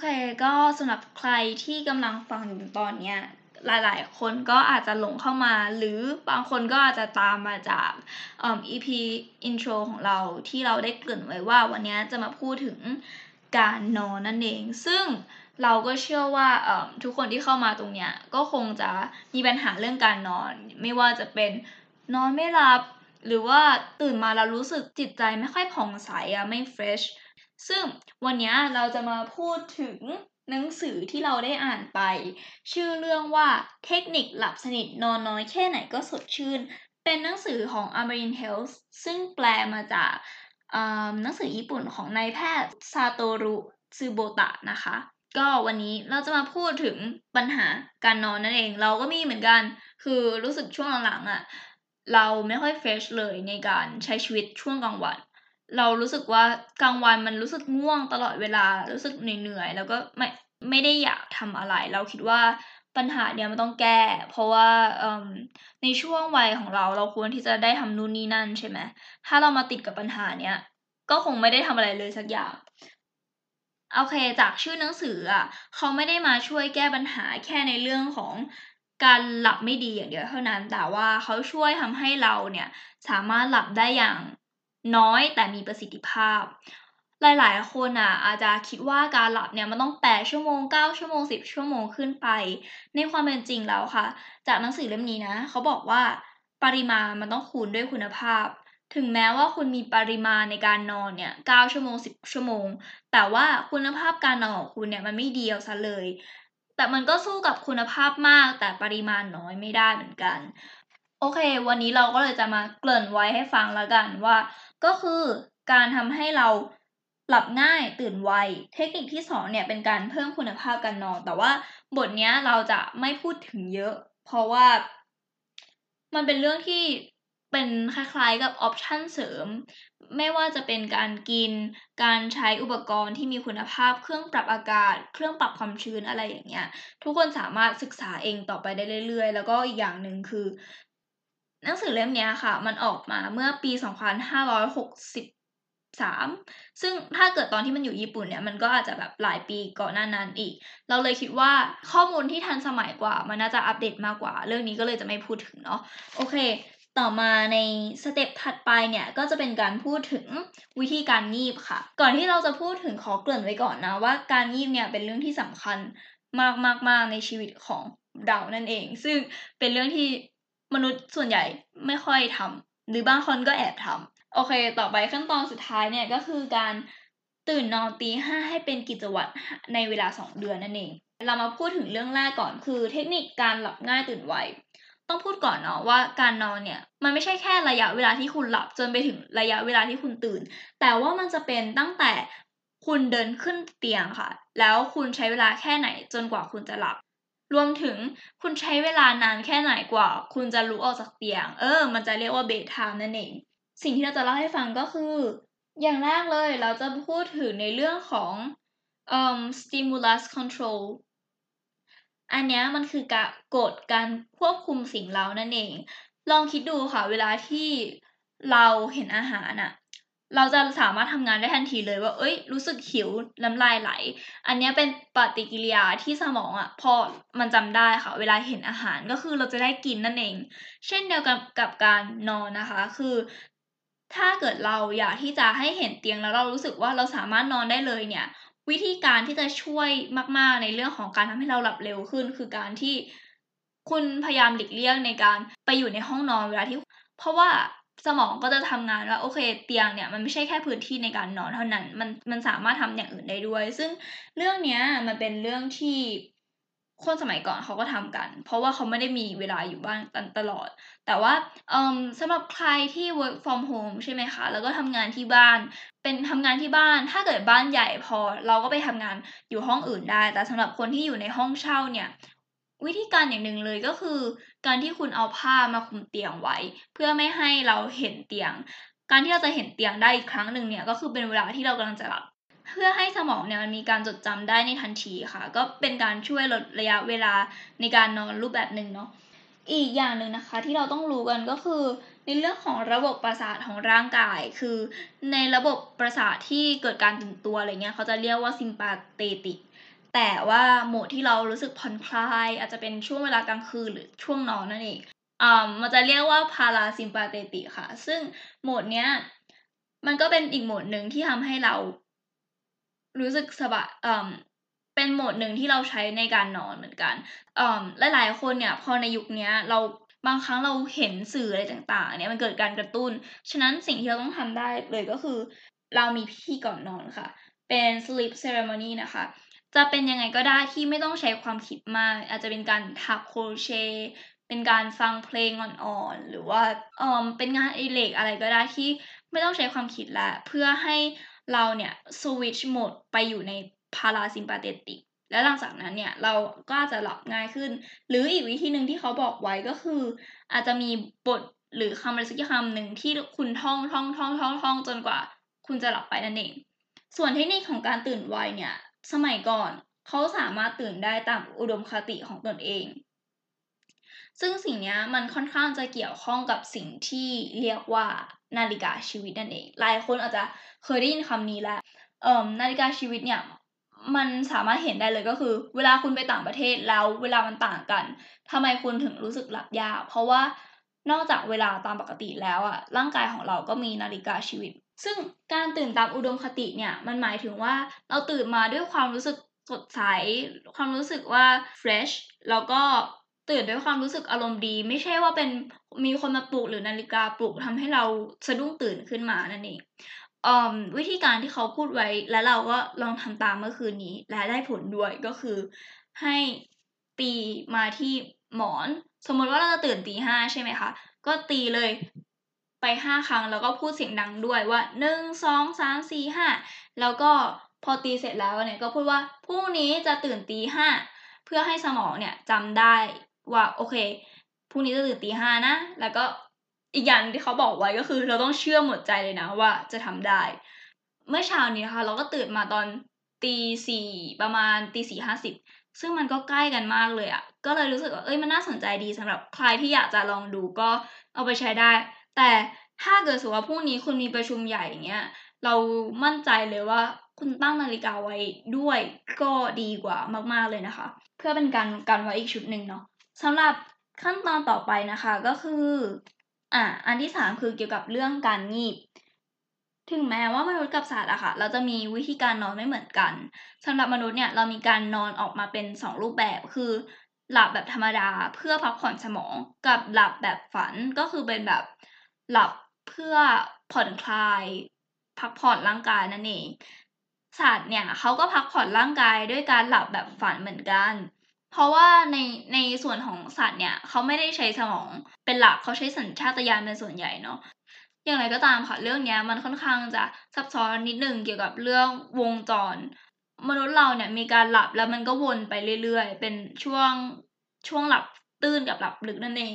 เคก็สำหรับใครที่กำลังฟังอยู่ตอนเนี้ยหลาย ๆ คนก็อาจจะหลงเข้ามา หรือบางคนก็อาจจะตามมาจากเอ่อ EP intro ของเราที่เราได้เกริ่นไว้ว่าวันนี้จะมาพูดถึงการนอนนั่นเอง ซึ่งเราก็เชื่อว่าเออทุกคนที่เข้ามาตรงเนี้ยก็คงจะมีปัญหาเรื่องการนอน ไม่ว่าจะเป็นนอนไม่หลับ หรือว่าตื่นมาแล้วรู้สึกจิตใจไม่ค่อยผ่องใสอะไม่ fresh ซึ่งวันนี้เราจะมาพูดถึงหนังสือที่เราได้อ่านไป ชื่อเรื่องว่าเทคนิคหลับสนิทนอนน้อยแค่ไหนก็สดชื่น เป็นหนังสือของ Amarin Health ซึ่งแปลมาจากหนังสือญี่ปุ่นของนายแพทย์ซาโตรุซึโบตะนะคะ ก็วันนี้เราจะมาพูดถึงปัญหาการนอนนั่นเอง เราก็มีเหมือนกัน คือรู้สึกช่วงหลังๆอะ่ะ เราไม่ค่อยเฟรชเลยในการใช้ชีวิตช่วงกลางวัน เรารู้สึกว่ากลางวันมันรู้สึกง่วงตลอดเวลา รู้สึกเหนื่อยๆแล้วก็ไม่ไม่ได้อยากทำอะไร เราคิดว่าปัญหาเนี้ยมันต้องแก้ เพราะว่าในช่วงวัยของเราเราควรที่จะได้ทำนู่นนี่นั่นใช่ไหมถ้าเรามาติดกับปัญหาเนี้ยก็คงไม่ได้ทำอะไรเลยสักอย่างโอเคจากชื่อหนังสืออะเขาไม่ได้มาช่วยแก้ปัญหาแค่ในเรื่องของการหลับไม่ดีอย่างเดียวเท่านั้น แต่ว่าเขาช่วยทำให้เราเนี่ยสามารถหลับได้อย่าง น้อยแต่มีประสิทธิภาพ หลายๆ คนอะอาจจะคิดว่าการหลับเนี่ยมันต้องแปดชั่วโมงเก้าชั่วโมงสิบชั่วโมงขึ้นไป ในความเป็นจริงแล้วค่ะ จากหนังสือเล่มนี้นะ เขาบอกว่าปริมาณมันต้องคูณด้วยคุณภาพ ถึงแม้ว่าคุณมีปริมาณในการนอนเนี่ยเก้าชั่วโมงสิบชั่วโมง แต่ว่าคุณภาพการนอนของคุณเนี่ยมันไม่ดีเอาซะเลยแต่มันก็สู้กับคุณภาพมากแต่ปริมาณน้อยไม่ได้เหมือนกัน โอเค วันนี้เราก็เลยจะมาเกริ่นไว้ให้ฟังแล้วกันว่า ก็คือการทำให้เราหลับง่ายตื่นไว เทคนิคที่สองเนี่ยเป็นการเพิ่มคุณภาพการนอน แต่ว่าบทเนี้ยเราจะไม่พูดถึงเยอะ เพราะว่า มันเป็นเรื่องที่เป็นคล้ายๆกับ option เสริม ไม่ว่าจะเป็นการกิน การใช้อุปกรณ์ที่มีคุณภาพ เครื่องปรับอากาศ เครื่องปรับความชื้นอะไรอย่างเงี้ย ทุกคนสามารถศึกษาเองต่อไปได้เรื่อยๆ แล้วก็อีกอย่างหนึ่งคือ หนังสือเล่มนี้ค่ะ มันออกมาเมื่อปี 2560สามซึ่งถ้าเกิดตอนที่มันอยู่ญี่ปุ่นเนี่ย มันก็อาจจะแบบหลายปีก่อนหน้านั้นอีก เราเลยคิดว่าข้อมูลที่ทันสมัยกว่า มันน่าจะอัปเดตมากกว่า เรื่องนี้ก็เลยจะไม่พูดถึงเนาะ โอเค ต่อมาในสเต็ปถัดไปเนี่ย ก็จะเป็นการพูดถึงวิธีการงีบค่ะ ก่อนที่เราจะพูดถึงขอเกริ่นไว้ก่อนนะว่าการงีบเนี่ยเป็นเรื่องที่สำคัญมากๆในชีวิตของเรานั่นเอง ซึ่งเป็นเรื่องที่ มนุษย์ส่วนใหญ่ไม่ค่อยทำหรือบางคนก็แอบทำโอเค ต่อไปขั้นตอนสุดท้ายเนี่ยก็คือการตื่นนอนตีห้าให้เป็นกิจวัตรในเวลาสองเดือนนั่นเอง เรามาพูดถึงเรื่องแรกก่อนคือ เทคนิคการหลับง่ายตื่นไวต้องพูดก่อนเนาะว่าการนอนเนี่ยมันไม่ใช่แค่ระยะเวลาที่คุณหลับจนไปถึงระยะเวลาที่คุณตื่น แต่ว่ามันจะเป็นตั้งแต่คุณเดินขึ้นเตียงค่ะ แล้วคุณใช้เวลาแค่ไหนจนกว่าคุณจะหลับ รวมถึงคุณใช้เวลานานแค่ไหนกว่า คุณจะลุกออกจากเตียง เออ มันจะเรียกว่าเบทไทม์นั่นเอง สิ่งที่เราจะเล่าให้ฟังก็คือ อย่างแรกเลยเราจะพูดถึงในเรื่องของ um, stimulus control อันนี้มันคือกกฎการควบคุมสิ่งเรานั่นเอง ลองคิดดูค่ะ เวลาที่เราเห็นอาหารอะ เราจะสามารถทำงานได้ทันทีเลยว่า เอ้ย รู้สึกหิวน้ำลายไหล อันนี้เป็นปฏิกิริยาที่สมองอะพอมันจำได้ค่ะ เวลาเห็นอาหารก็คือเราจะได้กินนั่นเอง เช่นเดียวกับกับการนอนนะคะ คือ ถ้าเกิดเราอยากที่จะให้เห็นเตียงแล้วเรารู้สึกว่าเราสามารถนอนได้เลยเนี่ย วิธีการที่จะช่วยมาก ๆ ในเรื่องของการทำให้เราหลับเร็วขึ้น คือการที่คุณพยายามหลีกเลี่ยงในการไปอยู่ในห้องนอนเวลาที่ เพราะว่า สมองก็จะทำงานว่าโอเคเตียงเนี่ยมันไม่ใช่แค่พื้นที่ในการนอนเท่านั้น มันมันสามารถทำอย่างอื่นได้ด้วย ซึ่งเรื่องเนี้ยมันเป็นเรื่องที่คนสมัยก่อนเขาก็ทำกัน เพราะว่าเขาไม่ได้มีเวลาอยู่บ้านตลอด แต่ว่าสำหรับใครที่ work from home ใช่ไหมคะ แล้วก็ทำงานที่บ้าน เป็นทำงานที่บ้าน ถ้าเกิดบ้านใหญ่พอเราก็ไปทำงานอยู่ห้องอื่นได้ แต่สำหรับคนที่อยู่ในห้องเช่าเนี่ย วิธีการอย่างหนึ่งเลยก็คือ การที่คุณเอาผ้ามาคลุมเตียงไว้ เพื่อไม่ให้เราเห็นเตียง การที่เราจะเห็นเตียงได้อีกครั้งหนึ่งเนี่ยก็คือเป็นเวลาที่เรากำลังจะหลับเพื่อให้สมองเนี่ยมันมีการจดจำได้ในทันทีค่ะ ก็เป็นการช่วยลดระยะเวลาในการนอนรูปแบบหนึ่งเนาะอีกอย่างหนึ่งนะคะที่เราต้องรู้กันก็คือ ในเรื่องของระบบประสาทของร่างกาย คือในระบบประสาทที่เกิดการตื่นตัวอะไรเงี้ยเขาจะเรียกว่าซิมปาเตติก แต่ว่าโหมดที่เรารู้สึกผ่อนคลาย อาจจะเป็นช่วงเวลากลางคืนหรือช่วงนอนนั่นเองอ่ามันจะเรียกว่าพาราซิมปาเตติค่ะ ซึ่งโหมดเนี้ยมันก็เป็นอีกโหมดหนึ่งที่ทำให้เรา รู้สึกสบายอ่าเป็นโหมดหนึ่งที่เราใช้ในการนอนเหมือนกันอ่าหลายๆคนเนี่ยพอในยุคนี้เราบางครั้งเราเห็นสื่ออะไรต่างๆ เนี่ยมันเกิดการกระตุ้น ฉะนั้นสิ่งที่เราต้องทำได้เลยก็คือ เรามีพิธีก่อนนอนค่ะ เป็น sleep ceremony นะคะ จะเป็นยังไงก็ได้ที่ไม่ต้องใช้ความคิดมาก อาจจะเป็นการถักโครเชต์เป็นการฟังเพลงอ่อนๆ หรือว่าเออเป็นงานอิเล็กอะไรก็ได้ที่ไม่ต้องใช้ความคิดละเพื่อให้เราเนี่ยสวิตช์โหมดไปอยู่ในพาราซิมปาเตติกแล้วหลังจากนั้นเนี่ยเราก็จจะหลับง่ายขึ้น หรืออีกวิธีหนึ่งที่เขาบอกไว้ก็คือ อาจจะมีบทหรือคำอะไรสักคำหนึ่งที่คุณท่องท่องท่องท่องท่องจนกว่า คุณจะหลับไปนั่นเอง ส่วนเทคนิคของการตื่นไวเนี่ย สมัยก่อนเขาสามารถตื่นได้ตามอุดมคติของตนเอง ซึ่งสิ่งนี้มันค่อนข้างจะเกี่ยวข้องกับสิ่งที่เรียกว่านาฬิกาชีวิตนั่นเอง หลายคนอาจจะเคยได้ยินคำนี้แล้วเอ่อนาฬิกาชีวิตเนี่ยมันสามารถเห็นได้เลยก็คือ เวลาคุณไปต่างประเทศแล้วเวลามันต่างกันทำไมคุณถึงรู้สึกหลับยากเพราะว่านอกจากเวลาตามปกติแล้วอะร่างกายของเราก็มีนาฬิกาชีวิต ซึ่งการตื่นตามอุดมคติเนี่ยมันหมายถึงว่าเราตื่นมาด้วยความรู้สึกสดใส ความรู้สึกว่า fresh แล้วก็ตื่นด้วยความรู้สึกอารมณ์ดี ไม่ใช่ว่าเป็นมีคนมาปลุกหรือนาฬิกาปลุกทำให้เราสะดุ้งตื่นขึ้นมานั่นเองวิธีการที่เขาพูดไว้แล้วเราก็ลองทำตามเมื่อคืนนี้ และได้ผลด้วยก็คือให้ตีมาที่หมอน สมมติว่าเราจะตื่นตีห้าใช่ไหมคะ ก็ตีเลย ไปห้าครั้งแล้วก็พูดเสียงดังด้วยว่าหนึ่งสองสามสี่ห้าแล้วก็พอตีเสร็จแล้วเนี่ยก็พูดว่าพรุ่งนี้จะตื่นตีห้าเพื่อให้สมองเนี่ยจำได้ว่าโอเคพรุ่งนี้จะตื่นตีห้านะ แล้วก็อีกอย่างที่เขาบอกไว้ก็คือ เราต้องเชื่อหมดใจเลยนะว่าจะทำได้ เมื่อเช้านี้นะคะเราก็ตื่นมาตอนตีสี่ประมาณตีสี่ห้าสิบซึ่งมันก็ใกล้กันมากเลยอะ่ะ ก็เลยรู้สึกว่าเอ้ยมันน่าสนใจดีสำหรับใครที่อยากจะลองดูก็เอาไปใช้ได้ แต่ถ้าเกิดสมมติว่าพรุ่งนี้คุณมีประชุมใหญ่อย่างเงี้ยเรามั่นใจเลยว่าคุณตั้งนาฬิกาไว้ด้วยก็ดีกว่ามากๆเลยนะคะ เพื่อเป็นการกันไว้อีกชุดหนึ่งเนาะสำหรับขั้นตอนต่อไปนะคะก็คืออ่าอันที่สามคือเกี่ยวกับเรื่องการงีบ ถึงแม้ว่ามนุษย์กับสัตว์อะค่ะ เราจะมีวิธีการนอนไม่เหมือนกันสำหรับมนุษย์เนี่ยเรามีการนอนออกมาเป็นสองรูปแบบคือ หลับแบบธรรมดาเพื่อพักผ่อนสมองกับหลับแบบฝันก็คือเป็นแบบ หลับเพื่อผ่อนคลาย พักผ่อนร่างกายนั่นเอง สัตว์เนี่ยเขาก็พักผ่อนร่างกายด้วยการหลับแบบฝันเหมือนกัน เพราะว่าในในส่วนของสัตว์เนี่ยเขาไม่ได้ใช้สมองเป็นหลักเขาใช้สัญชาตญาณเป็นส่วนใหญ่เนาะอย่างไรก็ตามค่ะเรื่องนี้มันค่อนข้างจะซับซ้อนนิดหนึ่งเกี่ยวกับเรื่องวงจร มนุษย์เราเนี่ยมีการหลับแล้วมันก็วนไปเรื่อยๆ เป็นช่วงช่วงหลับตื่นกับหลับลึกนั่นเอง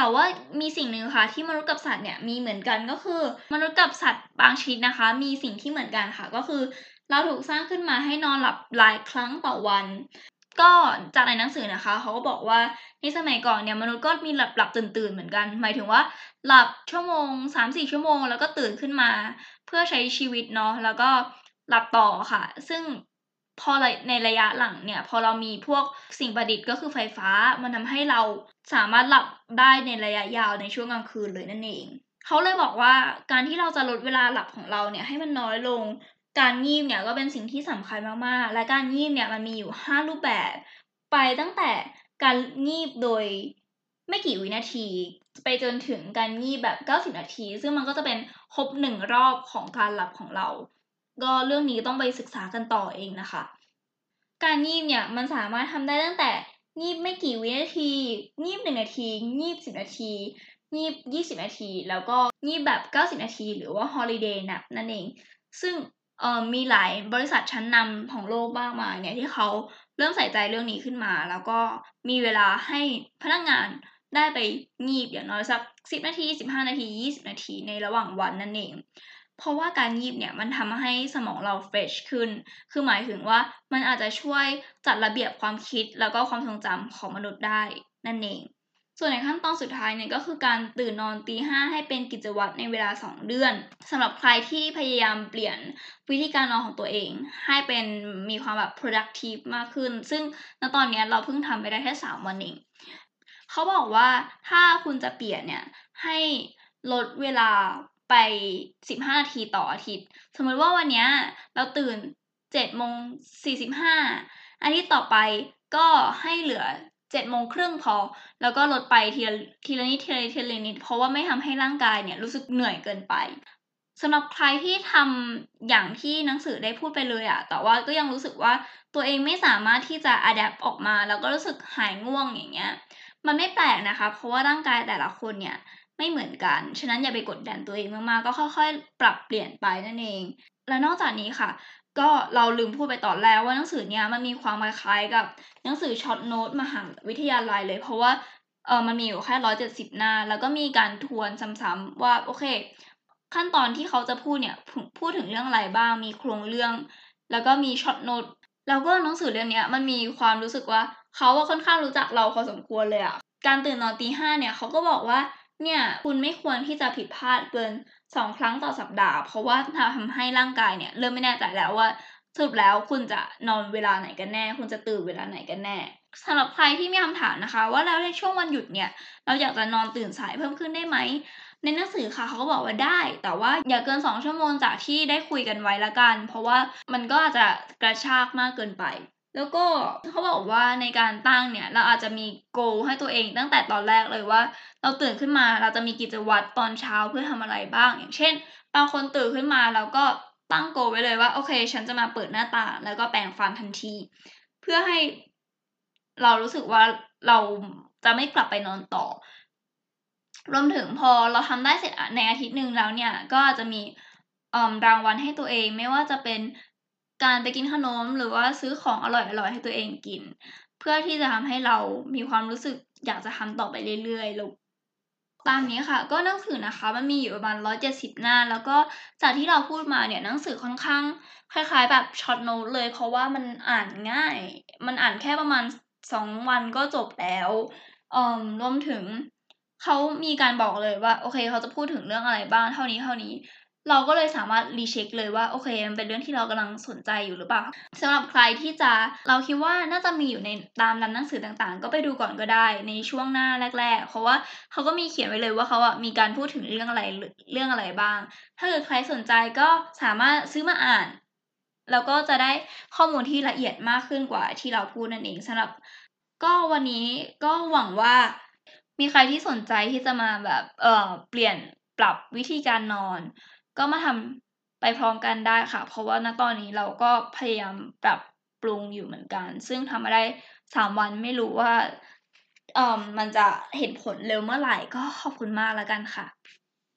แต่ว่ามีสิ่งหนึ่งค่ะที่มนุษย์กับสัตว์เนี่ยมีเหมือนกันก็คือ มนุษย์กับสัตว์บางชนิดนะคะ มีสิ่งที่เหมือนกันค่ะ ก็คือเราถูกสร้างขึ้นมาให้นอนหลับหลายครั้งต่อวัน ก็จากในหนังสือนะคะเขาก็บอกว่าในสมัยก่อนเนี่ยมนุษย์ก็มีหลับหลับตื่นตื่นเหมือนกัน หมายถึงว่าหลับชั่วโมงสามสี่ชั่วโมง แล้วก็ตื่นขึ้นมา เพื่อใช้ชีวิตเนาะแล้วก็หลับต่อค่ะ ซึ่ง พอในระยะหลังเนี่ยพอเรามีพวกสิ่งประดิษฐ์ก็คือไฟฟ้า มันทำให้เราสามารถหลับได้ในระยะยาวในช่วงกลางคืนเลยนั่นเอง เขาเลยบอกว่าการที่เราจะลดเวลาหลับของเราเนี่ยให้มันน้อยลง การงีบเนี่ยก็เป็นสิ่งที่สำคัญมากๆ และการงีบเนี่ยมันมีอยู่ห้ารูปแบบ ไปตั้งแต่การงีบโดยไม่กี่วินาที ไปจนถึงการงีบแบบเก้าสิบนาที ซึ่งมันก็จะเป็นครบหนึ่งรอบของการหลับของเรา ก็เรื่องนี้ต้องไปศึกษากันต่อเองนะคะ การงีบเนี่ยมันสามารถทำได้ตั้งแต่งีบไม่กี่วินาที งีบหนึ่งนาที งีบสิบนาที งีบยี่สิบนาที แล้วก็งีบแบบเก้าสิบนาที หรือว่า holiday nap นั่นเอง ซึ่งเอ่อมีหลายบริษัทชั้นนำของโลกมากมายเนี่ยที่เขาเริ่มใส่ใจเรื่องนี้ขึ้นมา แล้วก็มีเวลาให้พนักงานได้ไปงีบอย่างน้อยสักสิบนาทีสิบห้านาทียี่สิบนาทีในระหว่างวันนั่นเอง เพราะว่าการงีบเนี่ยมันทำให้สมองเรา fresh ขึ้น คือหมายถึงว่ามันอาจจะช่วยจัดระเบียบความคิดแล้วก็ความทรงจำของมนุษย์ได้นั่นเอง ส่วนในขั้นตอนสุดท้ายเนี่ยก็คือการตื่นนอนตีห้าให้เป็นกิจวัตรในเวลา 2 เดือนสำหรับใครที่พยายามเปลี่ยนวิธีการนอนของตัวเอง ให้เป็นมีความแบบ productive มากขึ้น ซึ่งณตอนนี้เราเพิ่งทำไปได้แค่3วันเองเขาบอกว่าถ้าคุณจะเปลี่ยนเนี่ยให้ลดเวลา ไป 15นาทีต่ออาทิตย์ สมมติว่าวันนี้เราตื่น7โมง45อาทิตย์ต่อไปก็ให้เหลือเจ็ดโมงครึ่งพอ แล้วก็ลดไปทีละทีละนิดทีละนิดทีละนิด เพราะว่าไม่ทำให้ร่างกายเนี่ยรู้สึกเหนื่อยเกินไปสำหรับใครที่ทำอย่างที่หนังสือได้พูดไปเลยอะแต่ว่าก็ยังรู้สึกว่าตัวเองไม่สามารถที่จะอัดแอปออกมา แล้วก็รู้สึกหายง่วงอย่างเงี้ย มันไม่แปลกนะคะ เพราะว่าร่างกายแต่ละคนเนี่ย ไม่เหมือนกัน ฉะนั้นอย่าไปกดดันตัวเองมากๆ ก็ค่อยๆ ปรับเปลี่ยนไปนั่นเอง และนอกจากนี้ค่ะ ก็เราลืมพูดไปตอนแรกว่าหนังสือเนี้ยมันมีความคล้ายกับหนังสือช็อตโน้ตมหาวิทยาลัยเลย เพราะว่าเออมันมีอยู่แค่ร้อยเจ็ดสิบหน้า แล้วก็มีการทวนซ้ำๆว่าโอเค ขั้นตอนที่เขาจะพูดเนี่ยพูดถึงเรื่องอะไรบ้าง มีโครงเรื่อง แล้วก็มีช็อตโน้ตแล้วก็หนังสือเล่มนี้มันมีความรู้สึกว่าเขาว่าค่อนข้างรู้จักเราพอสมควรเลยอะการตื่นนอนตีห้าเนี่ยเขาก็บอกว่า เนี่ยคุณไม่ควรที่จะผิดพลาดเกินสองครั้งต่อสัปดาห์ เพราะว่าทำให้ร่างกายเนี่ย เริ่มไม่แน่ใจแล้วว่าสรุปแล้วคุณจะนอนเวลาไหนกันแน่ คุณจะตื่นเวลาไหนกันแน่สำหรับใครที่มีคำถามนะคะ ว่าแล้วในช่วงวันหยุดเนี่ย เราอยากจะนอนตื่นสายเพิ่มขึ้นได้ไหมในหนังสือค่ะเขาก็บอกว่าได้ แต่ว่าอย่าเกินสองชั่วโมงจากที่ได้คุยกันไว้ละกัน เพราะว่ามันก็อาจจะกระชากมากเกินไป แล้วก็เขาบอกว่าในการตั้งเนี่ย เราอาจจะมีโกให้ตัวเองตั้งแต่ตอนแรกเลยว่า เราตื่นขึ้นมาเราจะมีกิจวัตรตอนเช้าเพื่อทำอะไรบ้าง อย่างเช่นบางคนตื่นขึ้นมาแล้วก็ตั้งโกไว้เลยว่าโอเค ฉันจะมาเปิดหน้าต่างแล้วก็แปรงฟันทันที เพื่อให้เรารู้สึกว่าเราจะไม่กลับไปนอนต่อ รวมถึงพอเราทำได้เสร็จในอาทิตย์หนึ่งแล้วเนี่ย ก็จะมีรางวัลให้ตัวเองไม่ว่าจะเป็น การไปกินขนมหรือว่าซื้อของอร่อยๆให้ตัวเองกิน เพื่อที่จะทำให้เรามีความรู้สึกอยากจะทำต่อไปเรื่อยๆล้วตามนี้ค่ะก็หนังสือนะคะมันมีอยู่ประมาณร้อยเจ็ดสิบหน้า แล้วก็จากที่เราพูดมาเนี่ยหนังสือค่อนข้าง คล้าย ๆ แบบช็อตโน้ตเลย เพราะว่ามันอ่านง่าย มันอ่านแค่ประมาณสองวันก็จบแล้วอืมรวมถึงเขามีการบอกเลยว่าโอเคเขาจะพูดถึงเรื่องอะไรบ้างเท่านี้เท่านี้ เราก็เลยสามารถรีเช็คเลยว่าโอเคมันเป็นเรื่องที่เรากำลังสนใจอยู่หรือเปล่าสำหรับใครที่จะเราคิดว่าน่าจะมีอยู่ในตามร้านหนังสือต่างๆ ก็ไปดูก่อนก็ได้ในช่วงหน้าแรก ๆ เพราะว่าเขาก็มีเขียนไว้เลยว่าเขาอะมีการพูดถึงเรื่องอะไรเรื่องอะไรบ้าง ถ้าเกิดใครสนใจก็สามารถซื้อมาอ่าน แล้วก็จะได้ข้อมูลที่ละเอียดมากขึ้นกว่าที่เราพูดนั่นเองสำหรับ ก็วันนี้ก็หวังว่า มีใครที่สนใจที่จะมาแบบเออเปลี่ยนปรับวิธีการนอน ก็มาทำไปพร้อมกันได้ค่ะ เพราะว่าณตอนนี้เราก็พยายามปรับปรุงอยู่เหมือนกัน ซึ่งทำมาได้สามวันไม่รู้ว่าเอ่อมันจะเห็นผลเร็วเมื่อไหร่ก็ขอบคุณมากแล้วกันค่ะ